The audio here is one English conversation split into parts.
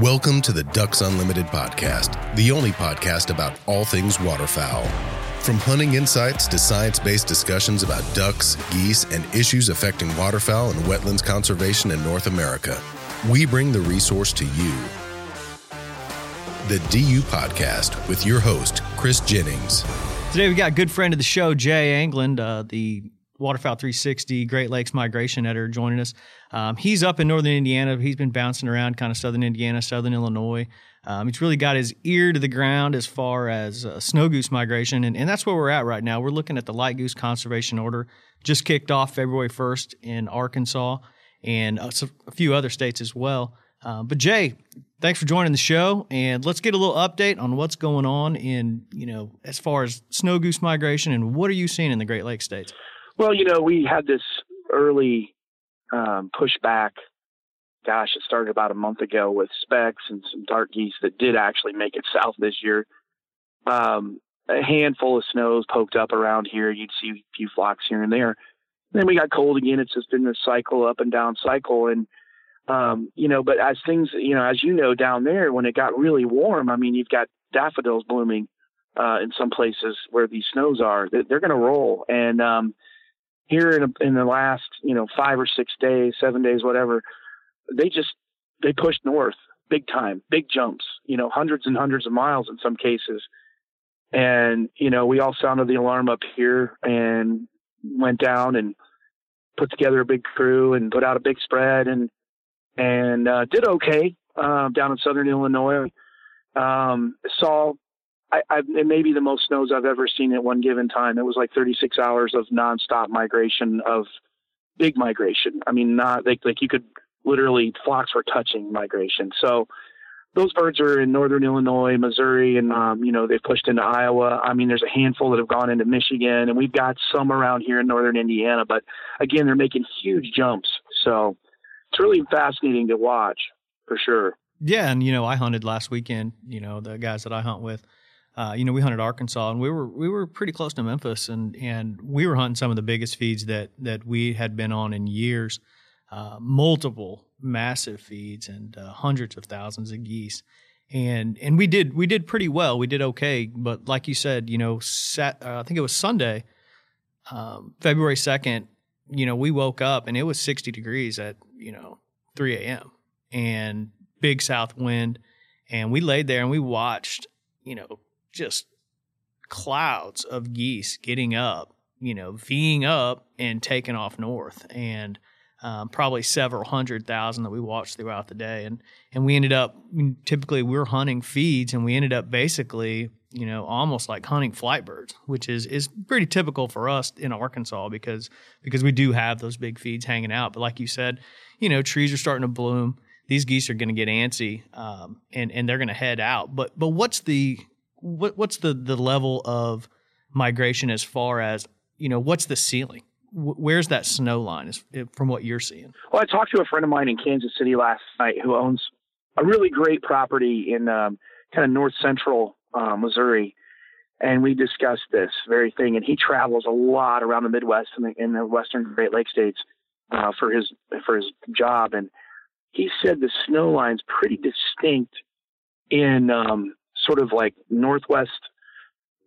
Welcome to the Ducks Unlimited podcast, the only podcast about all things waterfowl. From hunting insights to science based discussions about ducks, geese, and issues affecting waterfowl and wetlands conservation in North America, we bring the resource to you. The DU Podcast with your host, Chris Jennings. Today we got a good friend of the show, Jay Anglin, uh, the Waterfowl 360 Great Lakes Migration Editor, joining us. Um, he's up in northern Indiana. He's been bouncing around kind of southern Indiana, southern Illinois. Um, he's really got his ear to the ground as far as uh, snow goose migration, and, and that's where we're at right now. We're looking at the light goose conservation order, just kicked off February 1st in Arkansas and uh, a few other states as well. Uh, but Jay, thanks for joining the show, and let's get a little update on what's going on in you know as far as snow goose migration and what are you seeing in the Great Lakes states. Well, you know, we had this early um, pushback. Gosh, it started about a month ago with specks and some dark geese that did actually make it south this year. Um, a handful of snows poked up around here. You'd see a few flocks here and there. then we got cold again. It's just been a cycle, up and down cycle. And, um, you know, but as things, you know, as you know, down there, when it got really warm, I mean, you've got daffodils blooming uh, in some places where these snows are. They're, they're going to roll. And, um, here in, a, in the last you know five or six days, seven days, whatever, they just they pushed north big time, big jumps, you know, hundreds and hundreds of miles in some cases. And you know, we all sounded the alarm up here and went down and put together a big crew and put out a big spread and and uh, did okay uh, down in southern Illinois. Um, saw I, I, it may be the most snows I've ever seen at one given time. It was like 36 hours of nonstop migration of big migration. I mean, not like, like you could literally flocks were touching migration. So those birds are in northern Illinois, Missouri, and um, you know they've pushed into Iowa. I mean, there's a handful that have gone into Michigan, and we've got some around here in northern Indiana. But again, they're making huge jumps. So it's really fascinating to watch for sure. Yeah, and you know, I hunted last weekend. You know, the guys that I hunt with uh, you know, we hunted Arkansas, and we were we were pretty close to Memphis, and and we were hunting some of the biggest feeds that that we had been on in years, uh, multiple massive feeds and uh, hundreds of thousands of geese, and and we did we did pretty well. We did okay, but like you said, you know, sat, uh, I think it was Sunday, um, February second. You know, we woke up and it was sixty degrees at you know three a.m. and big south wind, and we laid there and we watched you know just clouds of geese getting up, you know, feeing up and taking off north. And um, probably several hundred thousand that we watched throughout the day. And and we ended up typically we're hunting feeds, and we ended up basically you know almost like hunting flight birds, which is is pretty typical for us in Arkansas because because we do have those big feeds hanging out. But like you said, you know trees are starting to bloom. These geese are going to get antsy, um, and and they're going to head out. But but what's the what, what's the the level of migration as far as you know what's the ceiling where's that snow line is, from what you're seeing? Well, I talked to a friend of mine in Kansas City last night who owns a really great property in um, kind of north central uh, Missouri. And we discussed this very thing. And he travels a lot around the Midwest and the, in the Western Great Lakes states uh, for his for his job. And he said the snow line's pretty distinct in um, sort of like northwest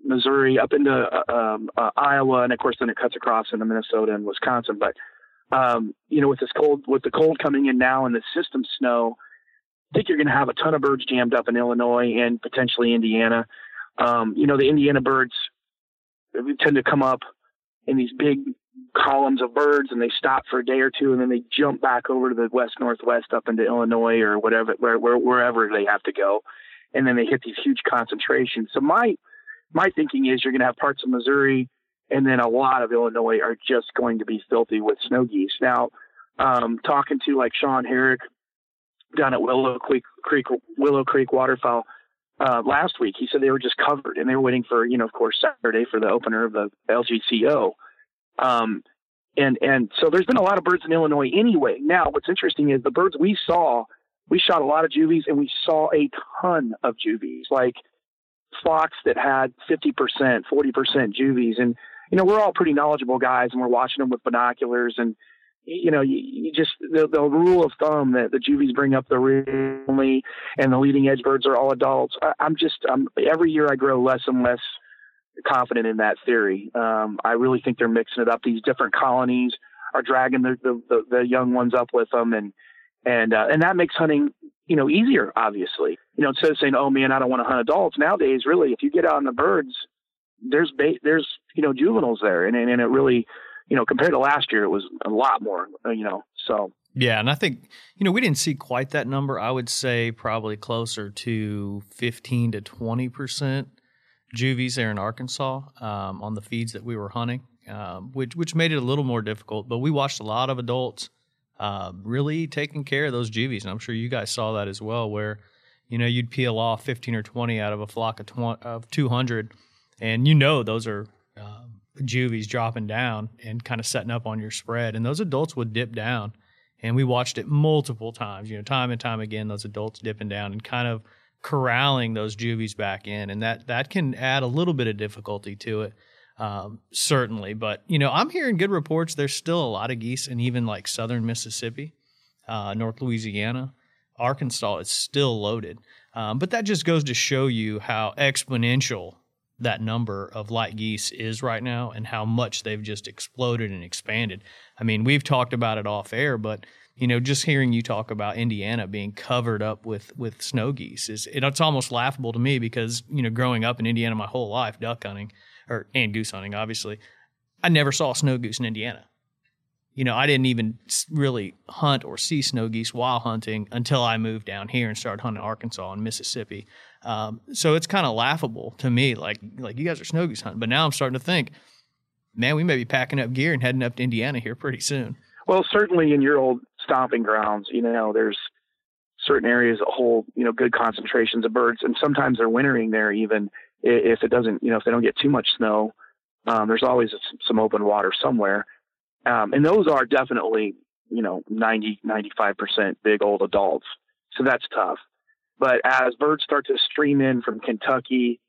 Missouri up into uh, um, uh, Iowa, and of course then it cuts across into Minnesota and Wisconsin. But um, you know, with this cold, with the cold coming in now and the system snow, I think you're going to have a ton of birds jammed up in Illinois and potentially Indiana. Um, you know, the Indiana birds tend to come up in these big columns of birds and they stop for a day or two and then they jump back over to the west northwest up into Illinois or whatever where, where, wherever they have to go and then they hit these huge concentrations. So my my thinking is you're going to have parts of Missouri and then a lot of Illinois are just going to be filthy with snow geese. Now, um, talking to like Sean Herrick down at Willow Creek, Creek Willow Creek Waterfowl uh, last week, he said they were just covered and they were waiting for, you know, of course, Saturday for the opener of the LGCO. Um, and and so there's been a lot of birds in Illinois anyway. Now, what's interesting is the birds we saw, we shot a lot of juvies and we saw a ton of juvies. Like flocks that had 50%, 40% juvies. And, you know, we're all pretty knowledgeable guys and we're watching them with binoculars and, you know, you, you just, the, the rule of thumb that the juvies bring up the rear only and the leading edge birds are all adults. I, I'm just, I'm, every year I grow less and less confident in that theory. Um, I really think they're mixing it up. These different colonies are dragging the, the, the, the young ones up with them and, and, uh, and that makes hunting you know, easier, obviously. You know, instead of saying, "Oh man, I don't want to hunt adults," nowadays, really, if you get out on the birds, there's ba- there's you know juveniles there, and and it really, you know, compared to last year, it was a lot more. Uh, you know, so yeah, and I think you know we didn't see quite that number. I would say probably closer to fifteen to twenty percent juvies there in Arkansas um, on the feeds that we were hunting, um, which which made it a little more difficult. But we watched a lot of adults uh, really taking care of those juvies. And I'm sure you guys saw that as well, where you know you'd peel off 15 or 20 out of a flock of, 20, of 200, and you know those are uh, juvies dropping down and kind of setting up on your spread, and those adults would dip down. And we watched it multiple times, you know, time and time again, those adults dipping down and kind of corralling those juvies back in, and that that can add a little bit of difficulty to it um, certainly. But you know, I'm hearing good reports. There's still a lot of geese, and even like southern Mississippi, uh, North Louisiana, Arkansas, it's still loaded. Um, but that just goes to show you how exponential that number of light geese is right now, and how much they've just exploded and expanded. I mean, we've talked about it off air, but you know, just hearing you talk about Indiana being covered up with with snow geese is it's almost laughable to me because you know, growing up in Indiana my whole life, duck hunting or and goose hunting, obviously. I never saw a snow goose in Indiana. You know, I didn't even really hunt or see snow geese while hunting until I moved down here and started hunting Arkansas and Mississippi. Um, so it's kind of laughable to me, like like you guys are snow goose hunting. But now I'm starting to think, man, we may be packing up gear and heading up to Indiana here pretty soon. Well, certainly in your old stomping grounds, you know, there's certain areas that hold, you know, good concentrations of birds, and sometimes they're wintering there even if it doesn't, you know, if they don't get too much snow, um, there's always some open water somewhere. Um, and those are definitely, you know, 90, 95% big old adults. So that's tough. But as birds start to stream in from Kentucky,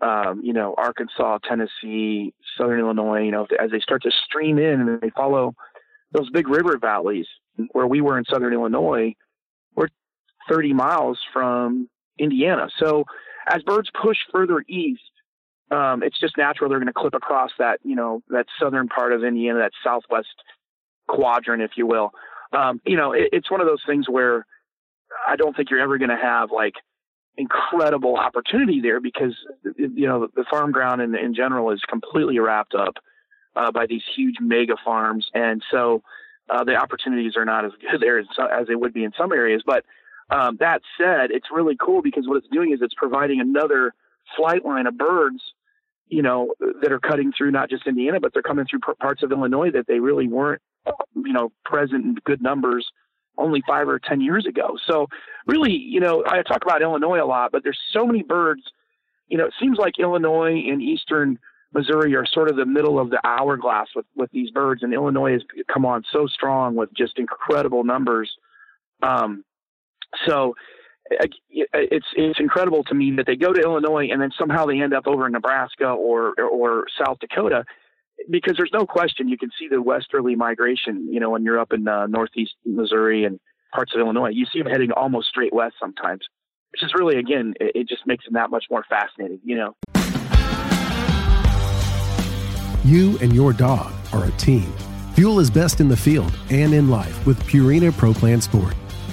um, you know, Arkansas, Tennessee, Southern Illinois, you know, as they start to stream in and they follow those big river valleys where we were in Southern Illinois, we're 30 miles from Indiana. So as birds push further east, um, it's just natural they're going to clip across that, you know, that southern part of Indiana, that southwest quadrant, if you will. Um, you know, it, it's one of those things where I don't think you're ever going to have like incredible opportunity there because, you know, the, farm ground in, in general is completely wrapped up uh, by these huge mega farms. And so, uh, the opportunities are not as good there as, as they would be in some areas. But um, that said, it's really cool because what it's doing is it's providing another flight line of birds, you know, that are cutting through not just Indiana, but they're coming through parts of Illinois that they really weren't, you know, present in good numbers only five or ten years ago. So really, you know, I talk about Illinois a lot, but there's so many birds. You know, it seems like Illinois and eastern Missouri are sort of the middle of the hourglass with with these birds, and Illinois has come on so strong with just incredible numbers. Um, so it's it's incredible to me that they go to Illinois and then somehow they end up over in Nebraska or or South Dakota because there's no question you can see the westerly migration. You know, when you're up in uh, northeast Missouri and parts of Illinois, you see them heading almost straight west sometimes, which is really again it, it just makes them that much more fascinating. You know. You and your dog are a team. Fuel is best in the field and in life with Purina Pro Plan Sport.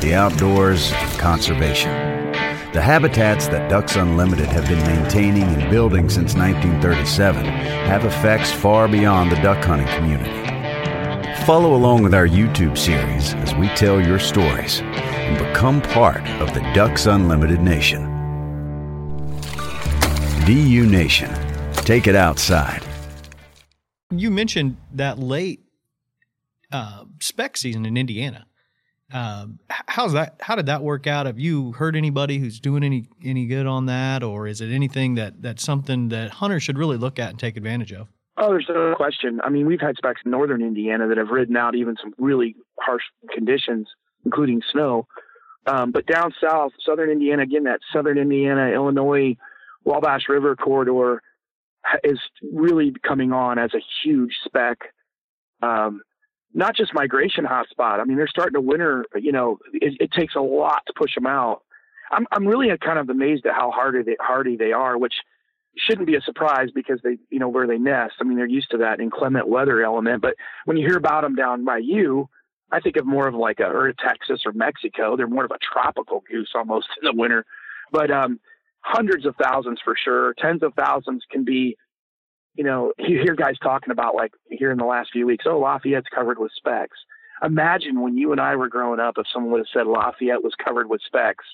the outdoors, conservation. The habitats that Ducks Unlimited have been maintaining and building since 1937 have effects far beyond the duck hunting community. Follow along with our YouTube series as we tell your stories and become part of the Ducks Unlimited Nation. DU Nation, take it outside. You mentioned that late uh, spec season in Indiana. Uh, how's that? How did that work out? Have you heard anybody who's doing any any good on that, or is it anything that that's something that hunters should really look at and take advantage of? Oh, there's no question. I mean, we've had specs in northern Indiana that have ridden out even some really harsh conditions, including snow. Um, but down south, southern Indiana, again, that southern Indiana, Illinois, Wabash River corridor is really coming on as a huge spec. Um, not just migration hotspot. I mean, they're starting to winter. You know, it, it takes a lot to push them out. I'm I'm really kind of amazed at how hardy they, hardy they are, which shouldn't be a surprise because they you know where they nest. I mean, they're used to that inclement weather element. But when you hear about them down by you, I think of more of like a or Texas or Mexico. They're more of a tropical goose almost in the winter. But um, hundreds of thousands for sure, tens of thousands can be you know, you hear guys talking about like here in the last few weeks, oh, Lafayette's covered with specs. Imagine when you and I were growing up, if someone would have said Lafayette was covered with specs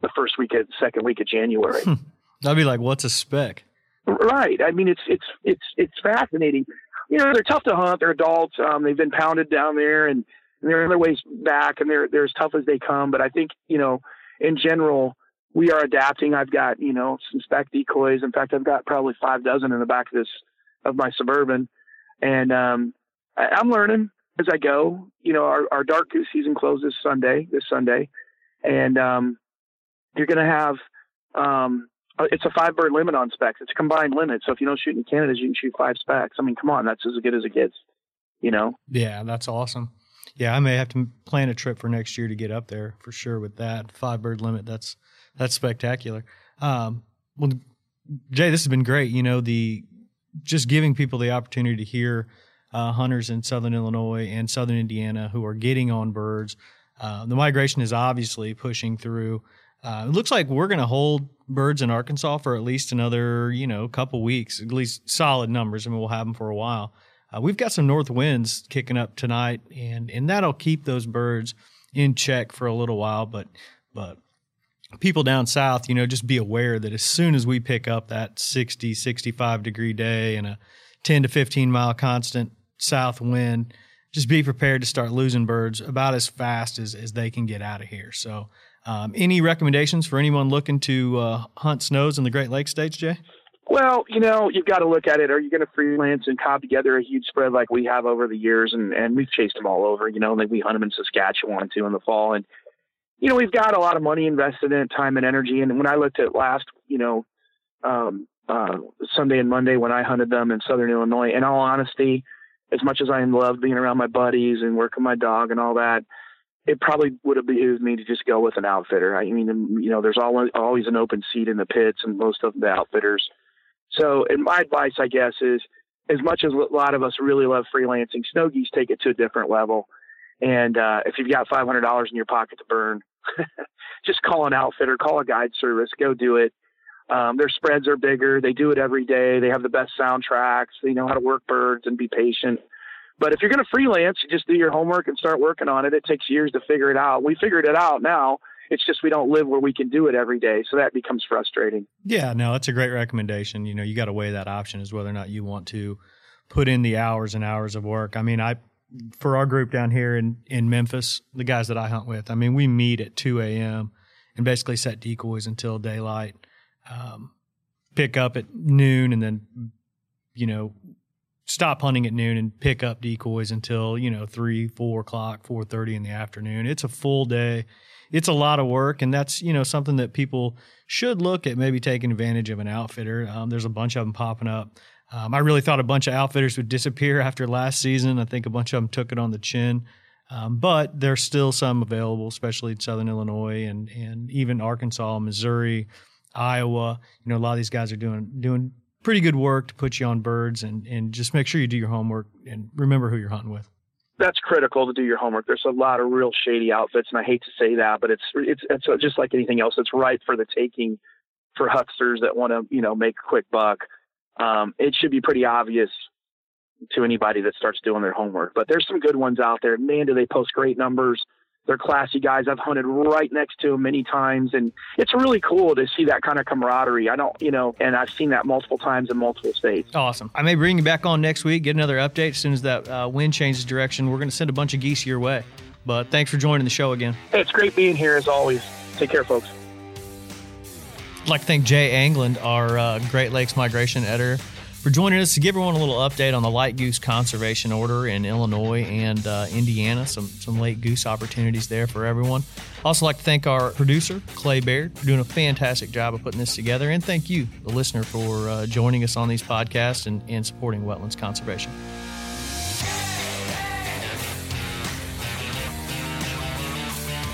the first week of second week of January. I'd be like, what's a spec? Right. I mean, it's it's it's it's fascinating. You know, they're tough to hunt. They're adults. Um, they've been pounded down there, and, and they're on their ways back, and they're they're as tough as they come. But I think you know, in general, we are adapting. I've got you know some spec decoys. In fact, I've got probably five dozen in the back of this of my suburban, and um, I, I'm learning as I go. You know, our, our dark goose season closes Sunday, this Sunday, and um, you're going to have um, it's a five bird limit on specs. It's a combined limit. So if you don't shoot in Canadas, you can shoot five specs. I mean, come on, that's as good as it gets. You know? Yeah, that's awesome. Yeah, I may have to plan a trip for next year to get up there for sure with that five bird limit. That's that's spectacular. Um, well, Jay, this has been great. You know, the just giving people the opportunity to hear uh, hunters in southern Illinois and southern Indiana who are getting on birds. Uh, the migration is obviously pushing through Uh, it looks like we're going to hold birds in Arkansas for at least another, you know, couple weeks, at least solid numbers. I mean, we'll have them for a while. Uh, we've got some north winds kicking up tonight, and and that'll keep those birds in check for a little while. But but people down south, you know, just be aware that as soon as we pick up that 60, 65 degree day and a 10 to 15 mile constant south wind, just be prepared to start losing birds about as fast as, as they can get out of here. So um, any recommendations for anyone looking to uh, hunt snows in the Great Lakes states, Jay? Well, you know, you've got to look at it. Are you going to freelance and cob together a huge spread like we have over the years? And, and we've chased them all over, you know, like we hunt them in Saskatchewan too in the fall. And, you know, we've got a lot of money invested in it, time and energy. And when I looked at last, you know, um, uh, Sunday and Monday when I hunted them in Southern Illinois, in all honesty, as much as I love being around my buddies and working my dog and all that, it probably would have behooved me to just go with an outfitter. I mean, you know, there's always always an open seat in the pits, and most of the outfitters. So, and my advice, I guess, is as much as a lot of us really love freelancing, snow geese take it to a different level. And uh, if you've got $500 in your pocket to burn, just call an outfitter, call a guide service, go do it. Um, their spreads are bigger. They do it every day. They have the best soundtracks. They know how to work birds and be patient. But if you're going to freelance, you just do your homework and start working on it. It takes years to figure it out. We figured it out now. It's just we don't live where we can do it every day. So that becomes frustrating. Yeah, no, that's a great recommendation. You know, you got to weigh that option as whether or not you want to put in the hours and hours of work. I mean, I for our group down here in in Memphis, the guys that I hunt with, I mean, we meet at 2 a.m. and basically set decoys until daylight. Um, pick up at noon and then, you know, stop hunting at noon and pick up decoys until you know three, four o'clock, four thirty in the afternoon. It's a full day. It's a lot of work, and that's you know something that people should look at maybe taking advantage of an outfitter. Um, there's a bunch of them popping up. Um, I really thought a bunch of outfitters would disappear after last season. I think a bunch of them took it on the chin. Um, but there's still some available, especially in Southern Illinois and and even Arkansas, Missouri, Iowa. You know, a lot of these guys are doing doing pretty good work to put you on birds and, and just make sure you do your homework and remember who you're hunting with. That's critical to do your homework. There's a lot of real shady outfits, and I hate to say that, but it's it's it's just like anything else. It's ripe for the taking for hucksters that want to you know make a quick buck. Um, it should be pretty obvious to anybody that starts doing their homework. But there's some good ones out there. Man, do they post great numbers? They're classy guys. I've hunted right next to them many times, and it's really cool to see that kind of camaraderie. I don't, you know, and I've seen that multiple times in multiple states. Awesome. I may bring you back on next week, get another update as soon as that uh, wind changes direction. We're going to send a bunch of geese your way. But thanks for joining the show again. Hey, it's great being here as always. Take care, folks. I'd like to thank Jay Anglin, our uh, Great Lakes Migration Editor for joining us to give everyone a little update on the light goose conservation order in Illinois and uh, Indiana. Some some late goose opportunities there for everyone. Also, like to thank our producer Clay Baird for doing a fantastic job of putting this together, and thank you, the listener, for uh, joining us on these podcasts and, and supporting wetlands conservation.